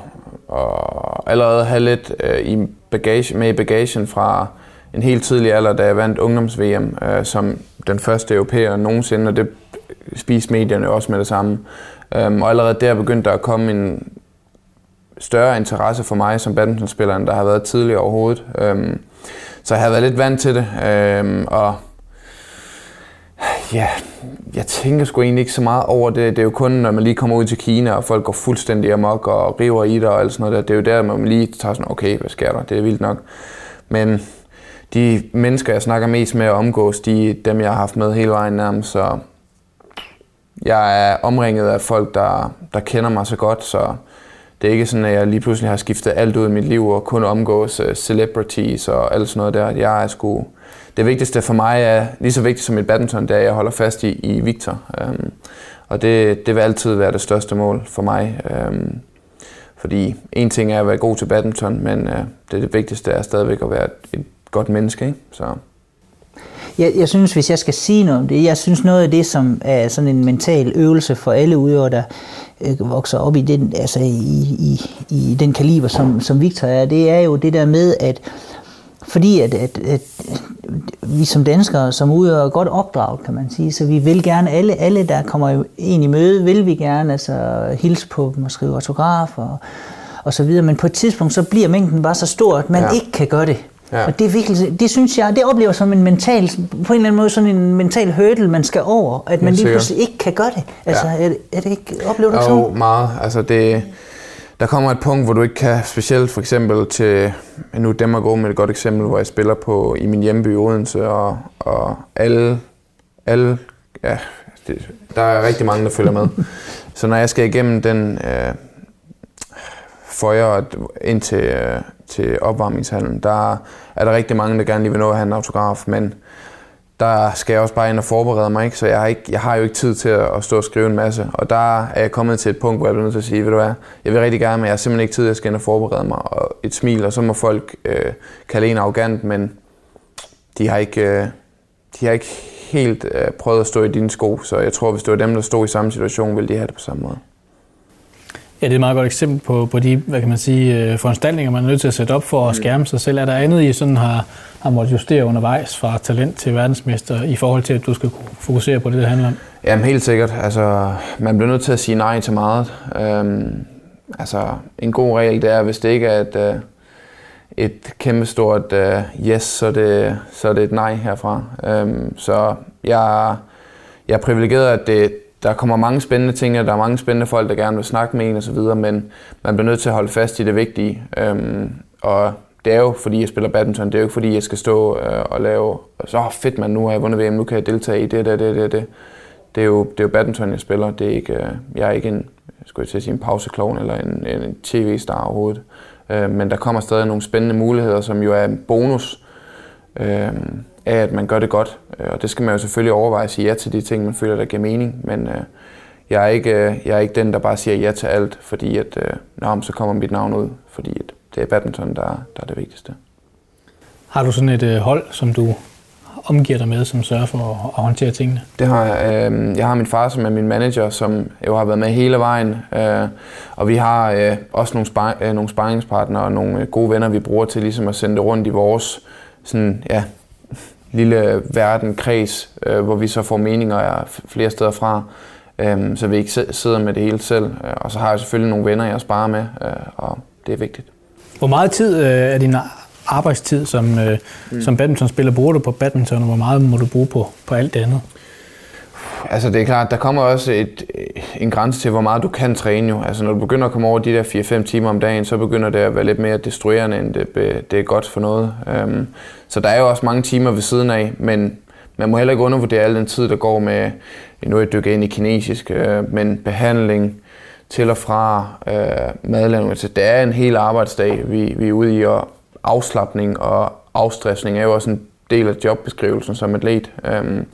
B: og allerede have lidt øh, i bagage, med i bagagen fra en helt tidlig alder, da jeg vandt ungdoms-VM øh, som den første europæer nogensinde, og det spiste medierne også med det samme. Øhm, og allerede der begyndte der at komme en større interesse for mig som badmintonspiller, end der har været tidligere overhovedet. Øhm, så jeg har været lidt vant til det, øhm, og ja, jeg tænker sgu egentlig ikke så meget over det. Det er jo kun, når man lige kommer ud til Kina, og folk går fuldstændig amok og river i dig og alt sådan noget der. Det er jo der, man lige tager sådan, okay, hvad sker der? Det er vildt nok. Men de mennesker, jeg snakker mest med og omgås, de er dem, jeg har haft med hele vejen nærmest. Så jeg er omringet af folk, der, der kender mig så godt, så det er ikke sådan, at jeg lige pludselig har skiftet alt ud i mit liv og kun omgås øh, celebrities og alt sådan noget der. Jeg er sgu... Det vigtigste for mig er lige så vigtigt som et badminton, det er, at jeg holder fast i, i Victor. Um, og det, det vil altid være det største mål for mig. Um, fordi en ting er at være god til badminton, men uh, det, det vigtigste er stadigvæk at være et godt menneske. Ikke? Så.
C: Jeg, jeg synes, hvis jeg skal sige noget om det, jeg synes noget af det, som er sådan en mental øvelse for alle udøvere, der øh, vokser op i den, altså i, i, i den kaliber, som, som Victor er, det er jo det der med, at fordi at, at, at vi som danskere, som udøvere, er godt opdraget, kan man sige, så vi vil gerne, alle, alle der kommer ind i møde, vil vi gerne altså, hilse på dem og skrive autograf og, og så videre, men på et tidspunkt, så bliver mængden bare så stor, at man ja. ikke kan gøre det. Ja. Og det, er virkelig, det synes jeg, det oplever som en mental, på en eller anden måde sådan en mental hurdle, man skal over, at man lige pludselig ikke kan gøre det. Altså, ja. er, det, er det ikke, oplever du
B: jo,
C: sådan?
B: Jo, meget. Altså, det, der kommer et punkt, hvor du ikke kan, specielt for eksempel til, nu dem gå med et godt eksempel, hvor jeg spiller på i min hjemby Odense, og, og alle, alle ja, det, der er rigtig mange, der følger med. Så når jeg skal igennem den øh, føjer ind til, øh, til opvarmningshallen, der er der rigtig mange, der gerne lige vil nå at have en autograf, men der skal jeg også bare ind og forberede mig, ikke? så jeg har, ikke, jeg har jo ikke tid til at, stå og skrive en masse. Og der er jeg kommet til et punkt, hvor jeg bliver nødt til at sige, ved du hvad, jeg vil rigtig gerne, men jeg har simpelthen ikke tid, jeg skal ind og forberede mig. Og et smil, og så må folk øh, kalde en arrogant, men de har ikke, øh, de har ikke helt øh, prøvet at stå i dine sko, så jeg tror, hvis det var dem, der stod i samme situation, ville de have det på samme måde.
A: Ja, det er et meget godt eksempel på, på de hvad kan man sige, øh, foranstaltninger, man er nødt til at sætte op for at mm. skærme sig selv. Er der andet, I sådan har, har måttet justere undervejs fra talent til verdensmester i forhold til, at du skal kunne fokusere på det, det handler om?
B: Jamen helt sikkert. Altså, man bliver nødt til at sige nej til meget. Øhm, altså, en god regel, det er, hvis det ikke er et, øh, et kæmpestort uh, yes, så er, det, så er det et nej herfra. Øhm, så jeg, jeg er privilegeret, at det, der kommer mange spændende ting, og der er mange spændende folk, der gerne vil snakke med en osv., men man bliver nødt til at holde fast i det vigtige. Øhm, og det er jo, fordi jeg spiller badminton, det er jo ikke, fordi jeg skal stå øh, og lave, altså, så oh, fedt man, nu har jeg vundet VM, nu kan jeg deltage i det, det, det, det, det. Det er jo, det er jo badminton, jeg spiller. Det er ikke, øh, jeg er ikke en, skulle jeg til at sige, en pauseklovn eller en, en tv-star overhovedet. Øh, men der kommer stadig nogle spændende muligheder, som jo er en bonus øh, af, at man gør det godt. Øh, og det skal man jo selvfølgelig overveje at sige ja til de ting, man føler, der giver mening. Men øh, jeg er, ikke, øh, jeg er ikke den, der bare siger ja til alt, fordi at, øh, nå, så kommer mit navn ud, fordi at det er badminton, der, der er det vigtigste.
A: Har du sådan et øh, hold, som du omgiver dig med, som sørger for at, at håndtere tingene?
B: Det har jeg. Øh, jeg har min far, som er min manager, som jo har været med hele vejen. Øh, og vi har øh, også nogle, spar- øh, nogle sparringspartnere og nogle øh, gode venner, vi bruger til ligesom at sende det rundt i vores sådan, ja, lille verden, kreds, øh, hvor vi så får meninger flere steder fra. Øh, så vi ikke sidder med det hele selv. Øh, og så har jeg selvfølgelig nogle venner, jeg sparer med, øh, og det er vigtigt.
A: Hvor meget tid øh, er din arbejdstid som, øh, mm. som badmintonspiller bruger du på badminton, og hvor meget må du bruge på, på alt det andet?
B: Altså det er klart, der kommer også et, en grænse til, hvor meget du kan træne jo. Altså når du begynder at komme over de der 4-5 timer om dagen, så begynder det at være lidt mere destruerende, end det, øh, det er godt for noget. Øhm, så der er jo også mange timer ved siden af, men man må heller ikke undervurdere al den tid, der går med, øh, nu er jeg dykket ind i kinesisk, øh, men behandling til og fra øh, madlavning. Så det er en hel arbejdsdag, vi, vi er ude i, og afslappning og afstressning er jo også en del af jobbeskrivelsen som atlet. Um,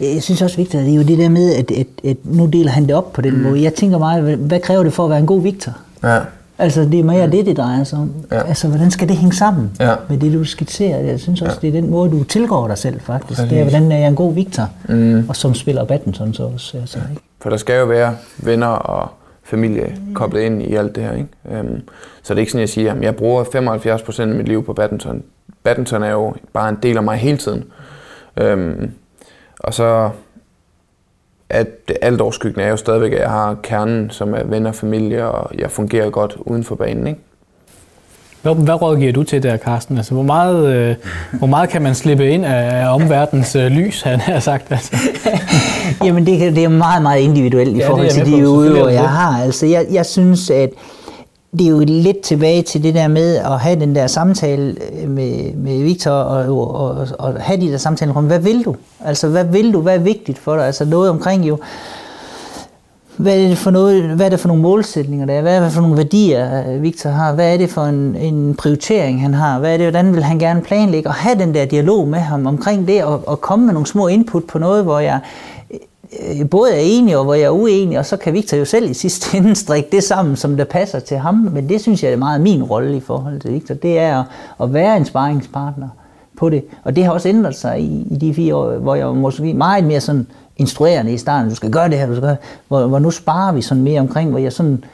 C: jeg synes også, Victor, det er jo det der med, at, at, at nu deler han det op på den mm. måde. Jeg tænker meget, hvad kræver det for at være en god Victor? Ja. Altså, det er mere ja. det, det drejer sig om. Ja. Altså, hvordan skal det hænge sammen ja. med det, du skitserer? Jeg synes også, ja. det er den måde, du tilgår dig selv, faktisk. Præcis. Det er, hvordan er jeg en god Victor, mm. og som spiller badminton så også. Altså, ikke?
B: For der skal jo være venner og familie koblet ind i alt det her. Ikke? Um, så det er ikke sådan, jeg siger, at jeg bruger 75% af mit liv på badminton. Badminton er jo bare en del af mig hele tiden. Um, og så at det alt overskyggende er jo stadigvæk, at jeg har kernen, som er venner og familie, og jeg fungerer godt uden for banen. Ikke?
A: Hvad, hvad rådgiver du til der, Carsten? Altså, hvor, meget, øh, hvor meget kan man slippe ind af omverdens øh, lys, han har sagt? Altså?
C: Jamen, det, det er meget, meget individuelt i ja, forhold til de udøvere, jeg har. Altså, jeg, jeg synes, at det er jo lidt tilbage til det der med at have den der samtale øh, med, med Victor og, og, og have de der samtaler om, hvad vil du? Altså, hvad vil du? Hvad er vigtigt for dig? Altså noget omkring jo, hvad er det for, noget, hvad er det for nogle målsætninger der er? Hvad er det for nogle værdier, øh, Victor har? Hvad er det for en, en prioritering, han har? Hvad er det, hvordan vil han gerne planlægge? Og have den der dialog med ham omkring det, og, og komme med nogle små input på noget, hvor jeg Øh, både er enig og hvor jeg er uenig, og så kan Victor jo selv i sidste ende strikke det sammen, som der passer til ham. Men det synes jeg er meget min rolle i forhold til Victor. Det er at, at være en sparringspartner på det. Og det har også ændret sig i, i de fire år, hvor jeg måske meget mere sådan instruerende i starten. Du skal gøre det her, du skal gøre hvor, hvor nu sparer vi sådan mere omkring, hvor jeg sådan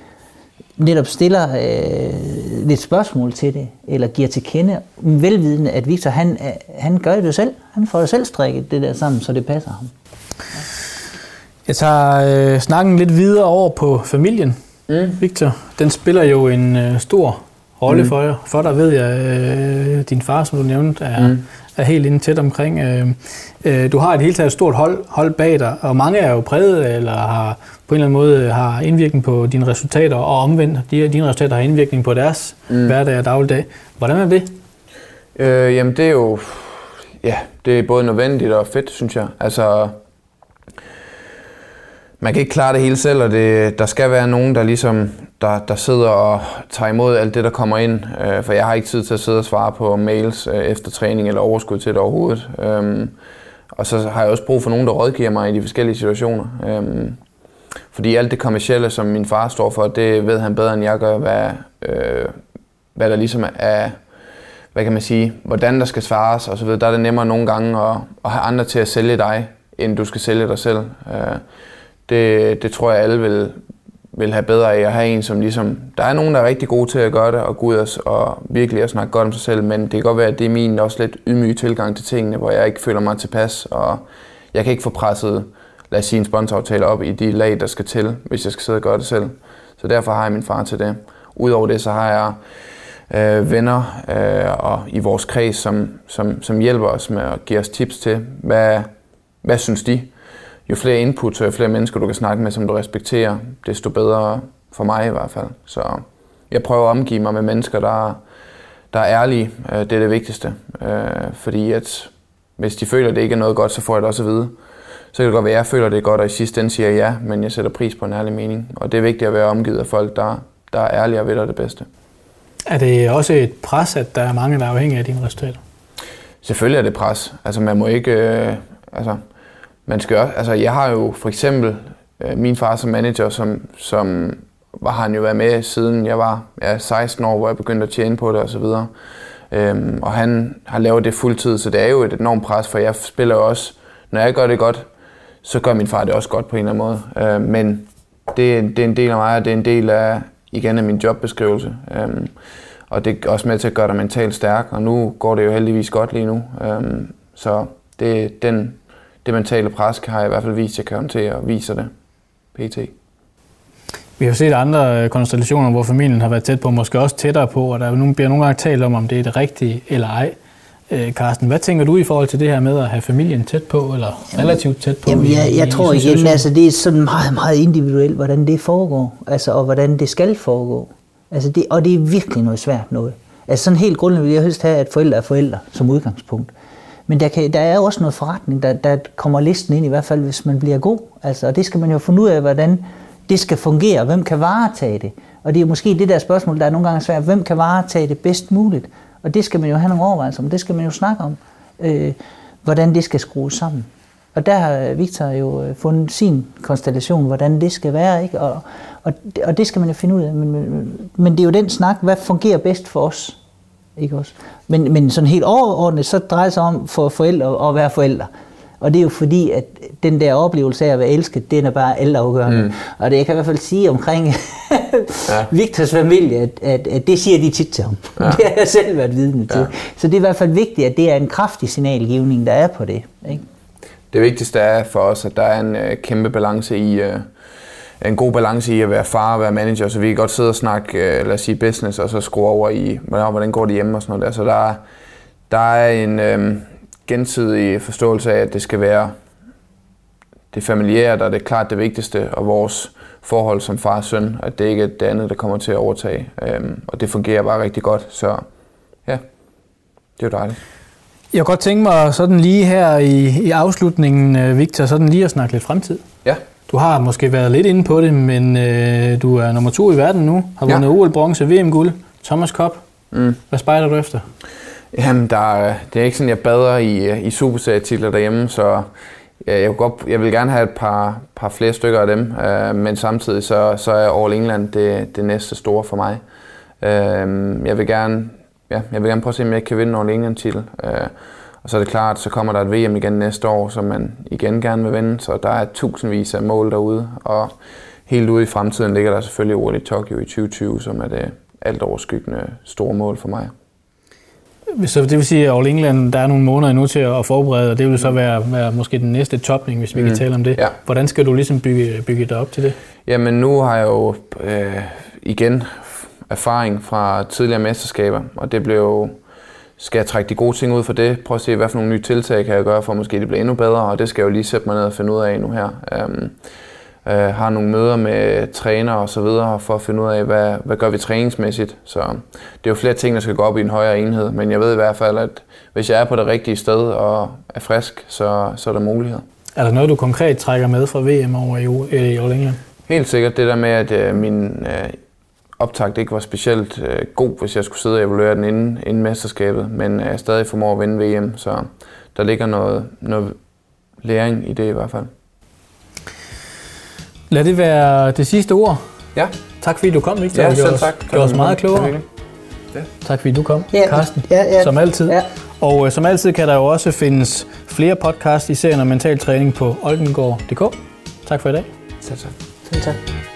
C: netop stiller øh, lidt spørgsmål til det, eller giver til kende, velvidende, at Victor, han, øh, han gør det jo selv. Han får jo selv strikket det der sammen, så det passer ham.
A: Jeg tager øh, snakken lidt videre over på familien, mm. Victor. Den spiller jo en øh, stor rolle mm. for jer. For dig ved jeg, øh, din far, som du nævnte, er, mm. er helt inde tæt omkring. Øh, øh, du har et helt taget stort hold, hold bag dig, og mange er jo præget, eller har på en eller anden måde har indvirkning på dine resultater, og omvendt, de, dine resultater har indvirkning på deres mm. hverdag og dagligdag. Hvordan er det?
B: Øh, jamen det er jo, ja, det er både nødvendigt og fedt, synes jeg. Altså, man kan ikke klare det hele selv, og det, der skal være nogen, der ligesom der, der sidder og tager imod alt det, der kommer ind. Øh, for jeg har ikke tid til at sidde og svare på mails øh, efter træning eller overskud til det overhovedet. Øh, og så har jeg også brug for nogen, der rådgiver mig i de forskellige situationer. Øh, fordi alt det kommercielle, som min far står for, det ved han bedre, end jeg gør, hvad, øh, hvad der ligesom er, hvad kan man sige, hvordan der skal svares osv. Der er det nemmere nogle gange at, at have andre til at sælge dig, end du skal sælge dig selv. Øh, det, det tror jeg alle vil, vil have bedre af at have en, som ligesom... Der er nogen, der er rigtig gode til at gøre det, og gå ud og, og virkelig at snakke godt om sig selv, men det kan godt være, at det er min også lidt ydmyge tilgang til tingene, hvor jeg ikke føler mig tilpas, og jeg kan ikke få presset, lad os sige, en sponsoraftale op i de lag, der skal til, hvis jeg skal sidde og gøre det selv. Så derfor har jeg min far til det. Udover det, så har jeg øh, venner øh, og i vores kreds, som, som, som hjælper os med at give os tips til, hvad, hvad synes de? Jo flere inputs og jo flere mennesker, du kan snakke med, som du respekterer, desto bedre for mig i hvert fald. Så jeg prøver at omgive mig med mennesker, der, der er ærlige. Øh, det er det vigtigste. Øh, fordi at hvis de føler, at det ikke er noget godt, så får jeg det også at vide. Så kan det godt være, at jeg føler, at det er godt, og i sidste ende siger ja, men jeg sætter pris på en ærlig mening. Og det er vigtigt at være omgivet af folk, der, der er ærlige og ved det bedste.
A: Er det også et pres, at der er mange, der er afhængige af dine resultater?
B: Selvfølgelig er det pres. Altså man må ikke... Øh, altså, man skal også, altså jeg har jo for eksempel øh, min far som manager, som, som var han jo været med siden jeg var ja, 16 år, hvor jeg begyndte at tjene på det og så videre. Øhm, og han har lavet det fuldtid, så det er jo et enormt pres, for jeg spiller jo også, når jeg gør det godt, så gør min far det også godt på en eller anden måde. Øh, men det, det er en del af mig, og det er en del af, igen af min jobbeskrivelse. Øhm, og det er også med til at gøre dig mentalt stærk, og nu går det jo heldigvis godt lige nu. Øhm, så det, den, det mentale pres har jeg i hvert fald vist, at jeg kan håndtere, og viser det pt.
A: Vi har set andre konstellationer, hvor familien har været tæt på, måske også tættere på, og der bliver nogle gange talt om, om det er det rigtige eller ej. Carsten, hvad tænker du i forhold til det her med at have familien tæt på, eller relativt tæt på?
C: Jamen, jeg, jeg
A: i,
C: tror igen, altså det er sådan meget, meget individuelt, hvordan det foregår, altså, og hvordan det skal foregå. Altså det, og det er virkelig noget svært noget. Altså sådan helt grundlæggende vil jeg helst have, at forældre er forældre som udgangspunkt. Men der, kan, der er også noget forretning, der, der kommer listen ind, i hvert fald hvis man bliver god. Altså, og det skal man jo finde ud af, hvordan det skal fungere. Hvem kan varetage det? Og det er måske det der spørgsmål, der er nogle gange svært. Hvem kan varetage det bedst muligt? Og det skal man jo have nogle overvejelser om. Det skal man jo snakke om, øh, hvordan det skal skrues sammen. Og der har Victor jo øh, fundet sin konstellation, hvordan det skal være. Ikke? Og, og, og det skal man jo finde ud af. Men, men, men det er jo den snak, hvad fungerer bedst for os? Ikke også? Men, men sådan helt overordnet, så drejer det sig om for forældre at være forældre. Og det er jo fordi, at den der oplevelse af at være elsket, den er bare altafgørende. Mm. Og det jeg kan i hvert fald sige omkring ja. Victors familie, at, at, at det siger de tit til ham. Ja. Det har jeg selv været vidne til. Ja. Så det er i hvert fald vigtigt, at det er en kraftig signalgivning, der er på det. Ikke?
B: Det vigtigste er for os, at der er en uh, kæmpe balance i, uh, en god balance i at være far og være manager, så vi kan godt sidde og snakke, uh, lad os sige, business, og så skrue over i, hvordan går det hjemme og sådan noget der. Så der, der er en, uh, gensidig forståelse af, at det skal være det familiære, der er det klart det vigtigste, og vores forhold som far og søn, at det ikke er det andet, der kommer til at overtage. Øhm, og det fungerer bare rigtig godt, så ja, det er jo dejligt.
A: Jeg kunne godt tænke mig sådan lige her i, i afslutningen, øh, Victor, sådan lige at snakke lidt fremtid.
B: Ja.
A: Du har måske været lidt inde på det, men øh, du er nummer to i verden nu, har vundet ja. OL-bronze, VM-guld, Thomas Cup. Mm. Hvad spejder du efter?
B: Jamen, der, det er ikke sådan, jeg bader i, i superserietitler derhjemme, så jeg, jeg, godt, jeg vil gerne have et par, par flere stykker af dem, øh, men samtidig så, så er All England det, det næste store for mig. Øh, jeg vil gerne ja, jeg vil gerne prøve at se, om jeg kan vinde en All England titel. Øh, og så er det klart, så kommer der et VM igen næste år, som man igen gerne vil vinde, så der er tusindvis af mål derude, og helt ude i fremtiden ligger der selvfølgelig OL i Tokyo i 2020, som er det alt overskyggende store mål for mig.
A: Så det vil sige, at All England, der er nogle måneder endnu til at forberede, og det vil så mm. være, være måske den næste topning, hvis vi mm. kan tale om det. Ja. Hvordan skal du ligesom bygge, bygge dig op til det?
B: Jamen nu har jeg jo øh, igen erfaring fra tidligere mesterskaber, og det blev skal jeg trække de gode ting ud for det, prøve at se, hvad for nogle nye tiltag kan jeg gøre, for at måske det bliver endnu bedre, og det skal jeg jo lige sætte mig ned og finde ud af nu her. Um, uh, har nogle møder med træner og så videre for at finde ud af, hvad, hvad gør vi træningsmæssigt. Så det er jo flere ting, der skal gå op i en højere enhed, men jeg ved i hvert fald, at hvis jeg er på det rigtige sted og er frisk, så, så er der muligheder.
A: Er der noget, du konkret trækker med fra VM over i, i All England?
B: Helt sikkert det der med, at uh, min uh, optakt ikke var specielt uh, god, hvis jeg skulle sidde og evaluere den inden, inden mesterskabet, men jeg stadig formår at vinde VM, så der ligger noget, noget læring i det i hvert fald.
A: Lad det være det sidste ord.
B: Ja.
A: Tak fordi du kom, Victor.
B: Ja, selv tak.
A: Det var os meget klogere. Ja. Tak fordi du kom,
C: ja.
A: Carsten,
C: ja, ja.
A: som altid.
C: Ja.
A: Og uh, som altid kan der jo også findes flere podcasts i serien om mental træning på oldengård.dk. Tak for i dag.
B: Selv tak.
C: Selv tak.